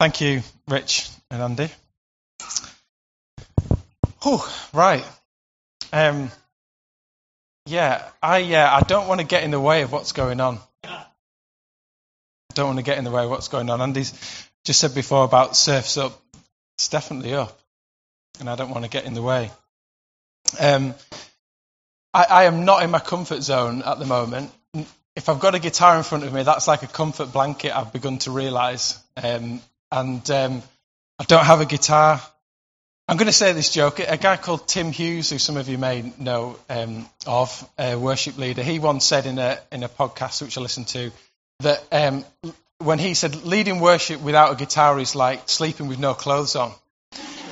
Thank you, Rich and Andy. Right. Um, yeah, I uh, I don't want to get in the way of what's going on. I don't want to get in the way of what's going on. Andy's just said before about surfs up. It's definitely up, and I don't want to get in the way. Um, I, I am not in my comfort zone at the moment. If I've got a guitar in front of me, that's like a comfort blanket. I've begun to realise, um, and um, I don't have a guitar. I'm going to say this joke. A guy called Tim Hughes, who some of you may know um, of, a worship leader, he once said in a in a podcast which I listened to that um, when he said leading worship without a guitar is like sleeping with no clothes on.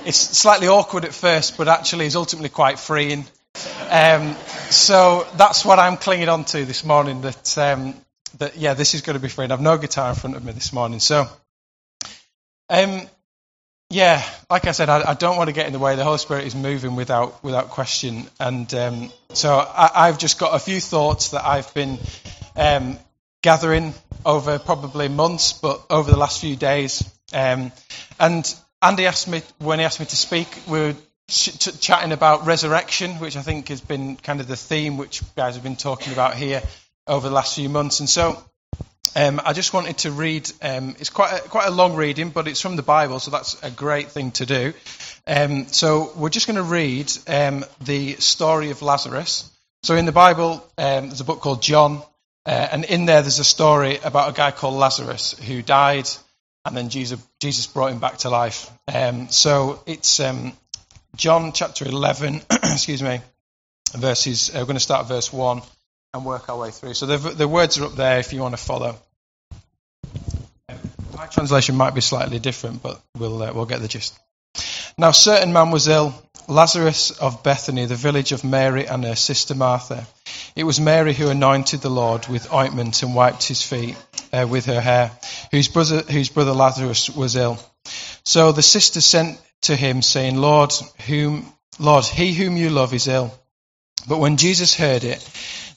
It's slightly awkward at first, but actually is ultimately quite freeing. Um, so that's what I'm clinging on to this morning. That um, that yeah, this is going to be freeing. I've no guitar in front of me this morning, so. Um, yeah, like I said, I, I, don't want to get in the way. The Holy Spirit is moving without without question, and um, so I, have just got a few thoughts that I've been um, gathering over probably months, but over the last few days. Um, and Andy asked me when he asked me to speak, we were ch- chatting about resurrection, which I think has been kind of the theme which guys have been talking about here over the last few months. And so um, I just wanted to read. Um, it's quite a, quite a long reading, but it's from the Bible, so that's a great thing to do. Um, so we're just going to read um, the story of Lazarus. So in the Bible, um, there's a book called John, uh, and in there there's a story about a guy called Lazarus who died, and then Jesus Jesus brought him back to life. Um, so it's John chapter 11. excuse me, verses. Uh, we're going to start at verse one and work our way through. So the, the words are up there if you want to follow. My translation might be slightly different, but we'll, uh, we'll get the gist. Now, certain man was ill, Lazarus of Bethany, the village of Mary and her sister Martha. It was Mary who anointed the Lord with ointment and wiped his feet uh, with her hair, whose brother, whose brother Lazarus was ill. So the sister sent to him, saying, Lord, whom, Lord, he whom you love is ill. But when Jesus heard it,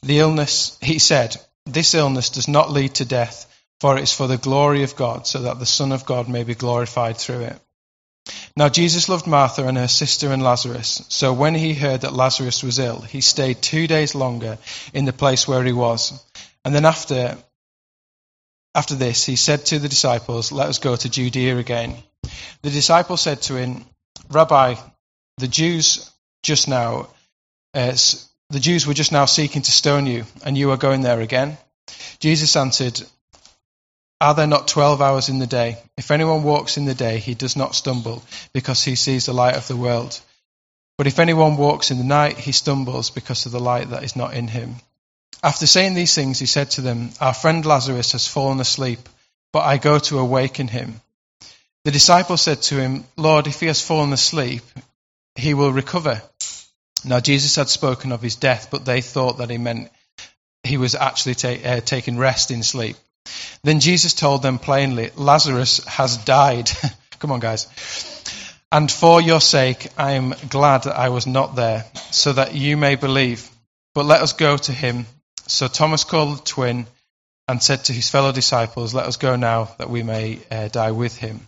the illness, he said, This illness does not lead to death, for it is for the glory of God, so that the Son of God may be glorified through it. Now Jesus loved Martha and her sister and Lazarus, so when he heard that Lazarus was ill, he stayed two days longer in the place where he was. And then after, after this, he said to the disciples, Let us go to Judea again. The disciples said to him, Rabbi, the Jews just now uh, the Jews were just now seeking to stone you, and you are going there again. Jesus answered, Are there not twelve hours in the day? If anyone walks in the day, he does not stumble, because he sees the light of the world. But if anyone walks in the night, he stumbles because of the light that is not in him. After saying these things, he said to them, Our friend Lazarus has fallen asleep, but I go to awaken him. The disciples said to him, Lord, if he has fallen asleep, he will recover. Now, Jesus had spoken of his death, but they thought that he meant he was actually uh, taking rest in sleep. Then Jesus told them plainly, Lazarus has died. Come on, guys. And for your sake, I am glad that I was not there, so that you may believe. But let us go to him. So Thomas called the twin and said to his fellow disciples, Let us go now, that we may uh, die with him.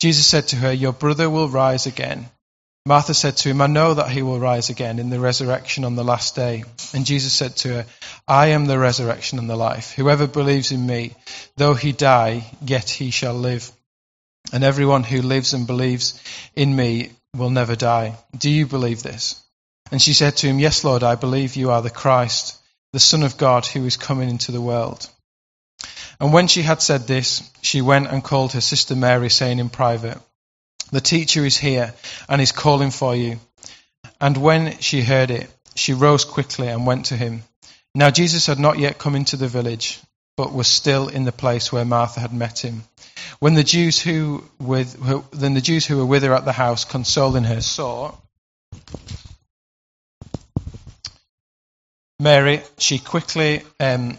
Jesus said to her, Your brother will rise again. Martha said to him, I know that he will rise again in the resurrection on the last day. And Jesus said to her, I am the resurrection and the life. Whoever believes in me, though he die, yet he shall live. And everyone who lives and believes in me will never die. Do you believe this? And she said to him, Yes, Lord, I believe you are the Christ, the Son of God who is coming into the world. And when she had said this, she went and called her sister Mary, saying in private, The teacher is here and is calling for you. And when she heard it, she rose quickly and went to him. Now Jesus had not yet come into the village, but was still in the place where Martha had met him. When the Jews who with who, then the Jews who were with her at the house, consoling her, saw Mary, she quickly um,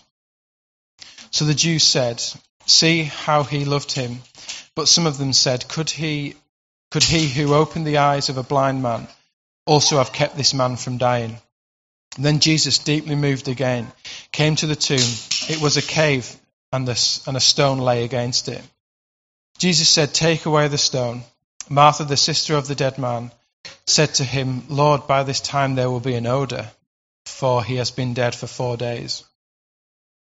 So the Jews said, See how he loved him. But some of them said, Could he, could he who opened the eyes of a blind man also have kept this man from dying? Then Jesus, deeply moved again, came to the tomb. It was a cave, and a, and a stone lay against it. Jesus said, Take away the stone. Martha, the sister of the dead man, said to him, Lord, by this time there will be an odor, for he has been dead for four days.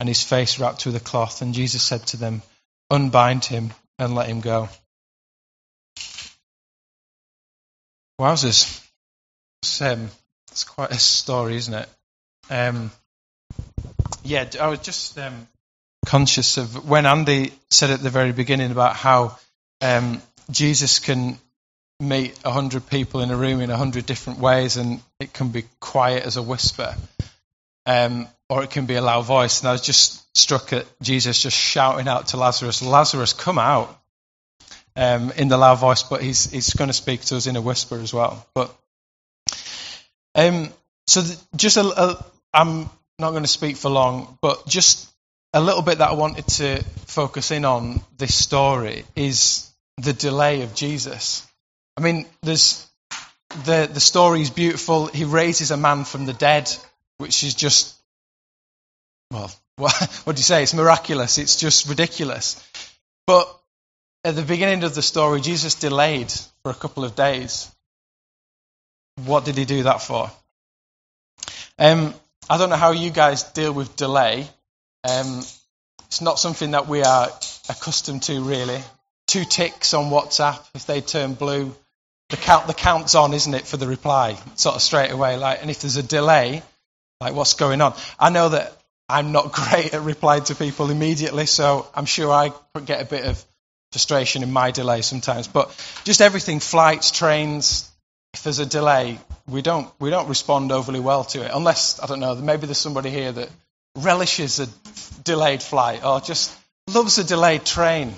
and his face wrapped with a cloth. And Jesus said to them, Unbind him and let him go. Wowzers. It's, um, it's quite a story, isn't it? Um, yeah, I was just um, conscious of when Andy said at the very beginning about how um, Jesus can meet a hundred people in a room in a hundred different ways, and it can be quiet as a whisper. Um, or it can be a loud voice. And I was just struck at Jesus just shouting out to Lazarus, Lazarus, come out, um, in the loud voice, but he's, he's going to speak to us in a whisper as well. But um, so the, just a, a, I'm not going to speak for long, but just a little bit that I wanted to focus in on this story is the delay of Jesus. I mean, there's the the story is beautiful. He raises a man from the dead, which is just well, what, do you say? It's miraculous. It's just ridiculous. But at the beginning of the story, Jesus delayed for a couple of days. What did he do that for? Um, I don't know how you guys deal with delay. Um, it's not something that we are accustomed to, really. Two ticks on WhatsApp, if they turn blue, the count the count's on, isn't it, for the reply, sort of straight away. Like, and if there's a delay, like what's going on? I know that I'm not great at replying to people immediately, so I'm sure I get a bit of frustration in my delay sometimes. But just everything, flights, trains, if there's a delay, we don't we don't respond overly well to it, unless I don't know. Maybe there's somebody here that relishes a delayed flight or just loves a delayed train,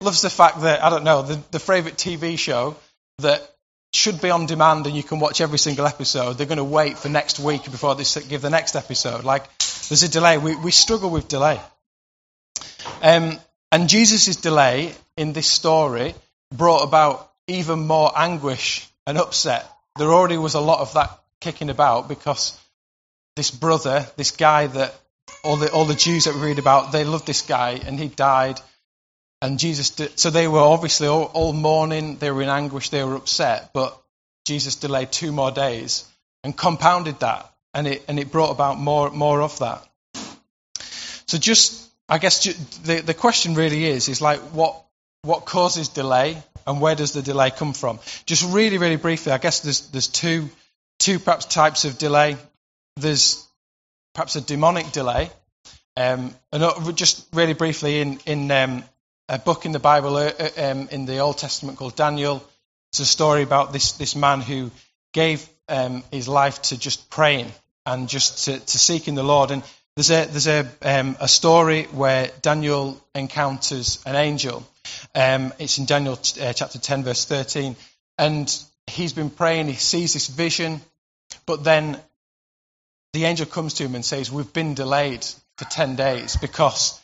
loves the fact that I don't know the, the favourite TV show that should be on demand and you can watch every single episode. They're going to wait for next week before they give the next episode. Like there's a delay. We, we struggle with delay. Um, and Jesus' delay in this story brought about even more anguish and upset. There already was a lot of that kicking about because this brother, this guy that all the, all the Jews that we read about, they loved this guy and he died. And Jesus, did, so they were obviously all, all mourning, they were in anguish, they were upset, but Jesus delayed two more days and compounded that and it, and it brought about more, more of that. So just, I guess the, the question really is, is like what, what causes delay and where does the delay come from? Just really, really briefly, I guess there's, there's two, two perhaps types of delay. There's perhaps a demonic delay. Um, and just really briefly, in, in um, a book in the Bible, uh, uh, um, in the Old Testament called Daniel, it's a story about this, this man who gave um, his life to just praying and just to, to seeking the Lord. And there's a, there's a, um, a story where Daniel encounters an angel. Um, it's in Daniel uh, chapter 10, verse 13. And he's been praying, he sees this vision, but then the angel comes to him and says, We've been delayed for 10 days because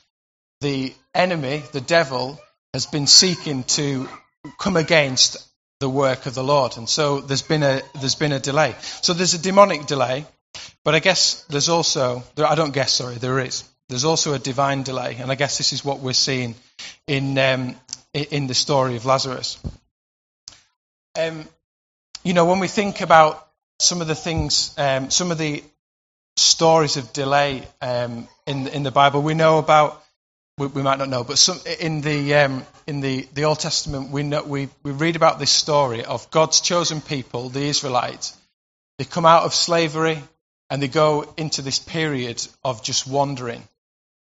the enemy, the devil, has been seeking to come against the work of the Lord. And so there's been a, there's been a delay. So there's a demonic delay, but I guess there's also, I don't guess, sorry, there is. There's also a divine delay. And I guess this is what we're seeing in, um, in the story of Lazarus. Um, you know, when we think about some of the things, um, some of the stories of delay um, in in the Bible, we know about. We, we might not know, but some, in the um, in the, the Old Testament, we know, we we read about this story of God's chosen people, the Israelites. They come out of slavery and they go into this period of just wandering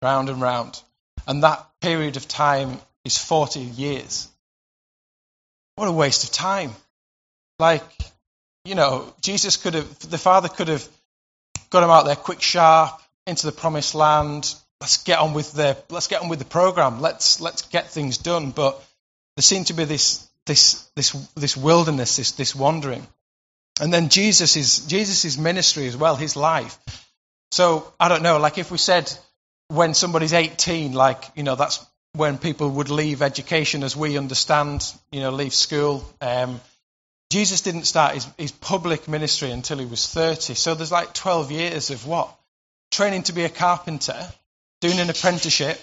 round and round, and that period of time is 40 years. What a waste of time! Like, you know, Jesus could have, the Father could have got him out there quick, sharp, into the promised land. Let's get on with the, let's get on with the program. Let's, let's get things done. But there seemed to be this, this, this, this wilderness, this, this wandering. And then Jesus' Jesus' ministry as well, his life. So, I don't know, like if we said when somebody's 18, like, you know, that's when people would leave education as we understand, you know, leave school. Um, Jesus didn't start his, his public ministry until he was 30. So there's like 12 years of what? Training to be a carpenter, doing an apprenticeship,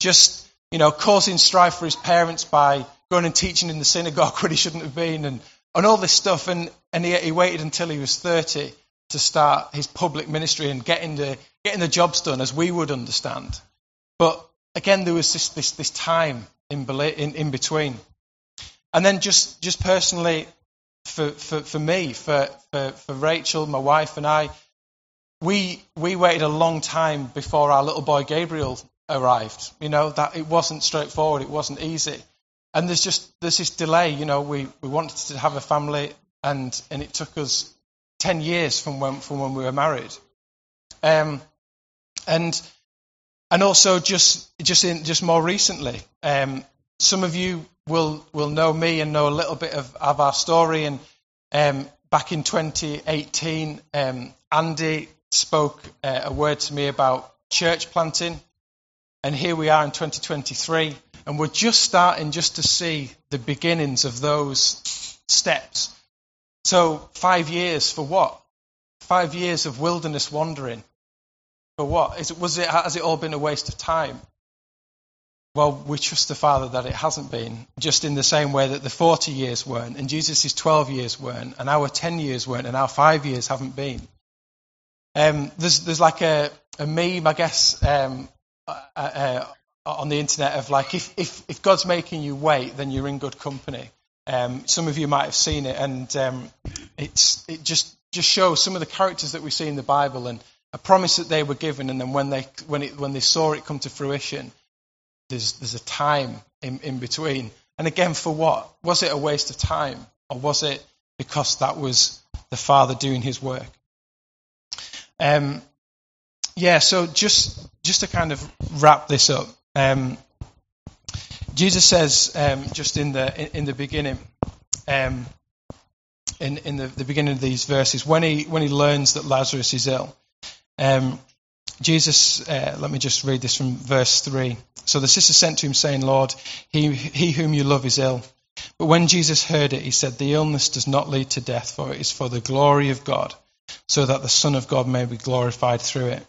just, you know, causing strife for his parents by going and teaching in the synagogue when he shouldn't have been, and, and all this stuff. And, and he, he waited until he was 30 to start his public ministry and getting the, getting the jobs done as we would understand. But again, there was this, this, this time in, in, in between. And then just, just personally, for, for, for me, for, for, for Rachel, my wife, and I, we, we waited a long time before our little boy Gabriel arrived. You know, that it wasn't straightforward, it wasn't easy. And there's just there's this delay, you know, we, we wanted to have a family and, and it took us ten years from when from when we were married. Um, and and also just just in just more recently, um, some of you will will know me and know a little bit of, of our story. And um, back in 2018, um, Andy spoke uh, a word to me about church planting, and here we are in 2023, and we're just starting just to see the beginnings of those steps. So five years for what? Five years of wilderness wandering. For what? Is it, was it, has it all been a waste of time? Well, we trust the Father that it hasn't been, just in the same way that the 40 years weren't, and Jesus' 12 years weren't, and our 10 years weren't, and our 5 years haven't been. Um, there's, there's like a, a meme, I guess, um, uh, uh, on the internet of like, if, if, if, God's making you wait, then you're in good company. Um, some of you might have seen it, and um, it's, it just, just shows some of the characters that we see in the Bible and a promise that they were given, and then when they, when, it, when they saw it come to fruition, there's, there's a time in, in between. And again, for what? Was it a waste of time? Or was it because that was the Father doing his work? Um, yeah, so just, just to kind of wrap this up, um, Jesus says um, just in the, in, in the beginning, um, in, in the, the, beginning of these verses, when he, when he learns that Lazarus is ill, um, Jesus, uh, let me just read this from verse 3. So the sister sent to him, saying, Lord, he, he whom you love is ill. But when Jesus heard it, he said, The illness does not lead to death, for it is for the glory of God, so that the Son of God may be glorified through it.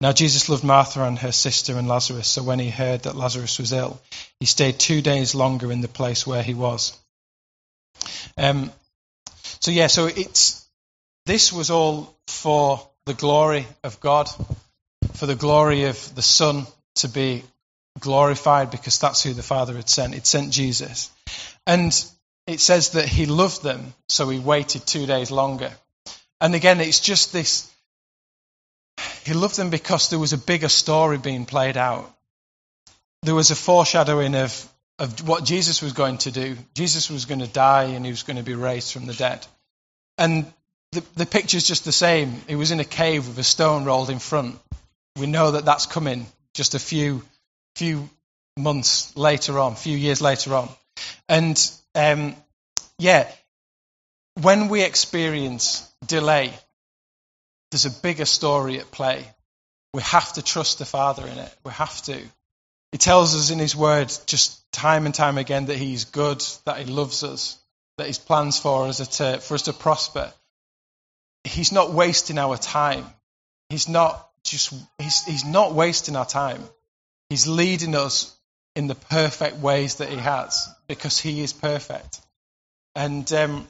Now Jesus loved Martha and her sister and Lazarus, so when he heard that Lazarus was ill, he stayed two days longer in the place where he was. Um, so yeah, so it's this was all for the glory of God, for the glory of the Son to be glorified because that's who the Father had sent. It sent Jesus. And it says that he loved them, so he waited two days longer. And again, it's just this he loved them because there was a bigger story being played out. There was a foreshadowing of, of what Jesus was going to do. Jesus was going to die and he was going to be raised from the dead. And the, the picture's just the same. He was in a cave with a stone rolled in front. We know that that's coming just a few few months later on, a few years later on. And um, yeah, when we experience delay, there's a bigger story at play. We have to trust the Father in it. We have to. He tells us in His Word just time and time again that He's good, that He loves us, that His plans for us are to, for us to prosper. He's not wasting our time. He's not just he's, he's not wasting our time. He's leading us in the perfect ways that He has because He is perfect. And um,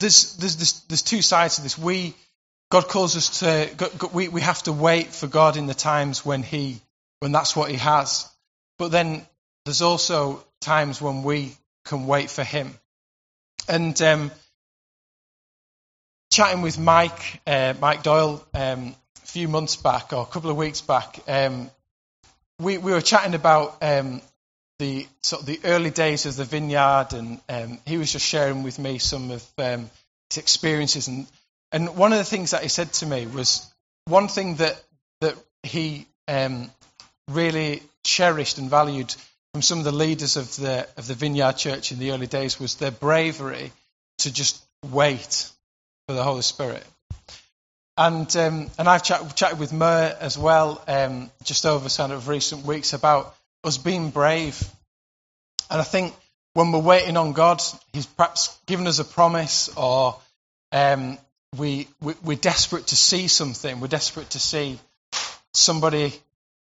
there's, there's, there's, there's two sides to this. We God calls us to we, we have to wait for God in the times when He when that's what He has. But then there's also times when we can wait for Him. And um, chatting with Mike, uh, Mike Doyle, um, a few months back or a couple of weeks back, um, we, we were chatting about um, the sort of the early days of the vineyard, and um, he was just sharing with me some of um, his experiences. And, and one of the things that he said to me was one thing that that he um, really cherished and valued from some of the leaders of the of the Vineyard Church in the early days was their bravery to just wait for the Holy Spirit. And um, and I've chat, chatted with Mer as well, um, just over some of recent weeks about us being brave. And I think when we're waiting on God, He's perhaps given us a promise, or um, we, we we're desperate to see something. We're desperate to see somebody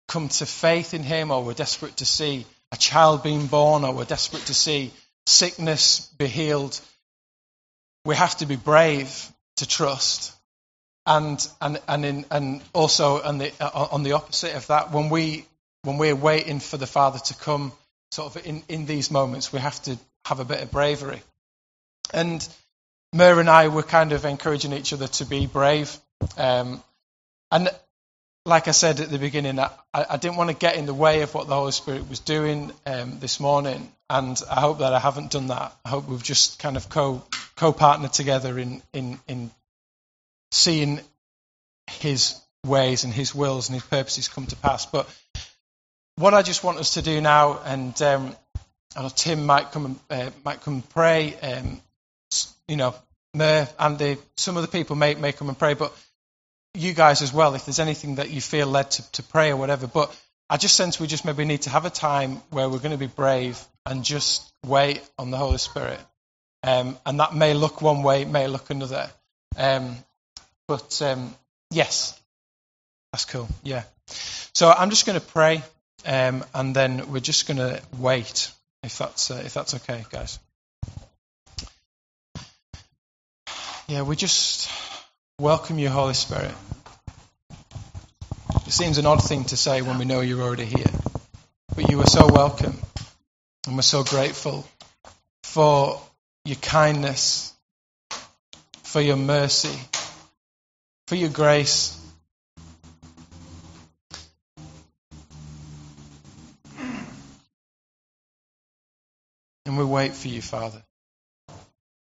come to faith in Him, or we're desperate to see a child being born, or we're desperate to see sickness be healed. We have to be brave to trust and and and in, and also on the uh, on the opposite of that, when we when we're waiting for the Father to come, sort of in, in these moments, we have to have a bit of bravery. And Mer and I were kind of encouraging each other to be brave. Um, and like I said at the beginning, I, I, didn't want to get in the way of what the Holy Spirit was doing um, this morning, and I hope that I haven't done that. I hope we've just kind of co co partnered together in in in seeing his ways and his wills and his purposes come to pass. But what I just want us to do now, and um, Tim might come uh, might come pray. Um, you know, Mer, Andy, some of the people may may come and pray, but you guys as well, if there's anything that you feel led to, to pray or whatever. But I just sense we just maybe need to have a time where we're going to be brave and just wait on the Holy Spirit. Um, and that may look one way, may look another. Um, but um, yes, that's cool. Yeah. So I'm just going to pray, um, and then we're just going to wait, if that's uh, if that's okay, guys. Yeah, we just welcome you, Holy Spirit. It seems an odd thing to say when we know you're already here, but you are so welcome, and we're so grateful for your kindness, for your mercy for your grace. And we wait for you, Father.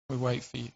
We wait for you.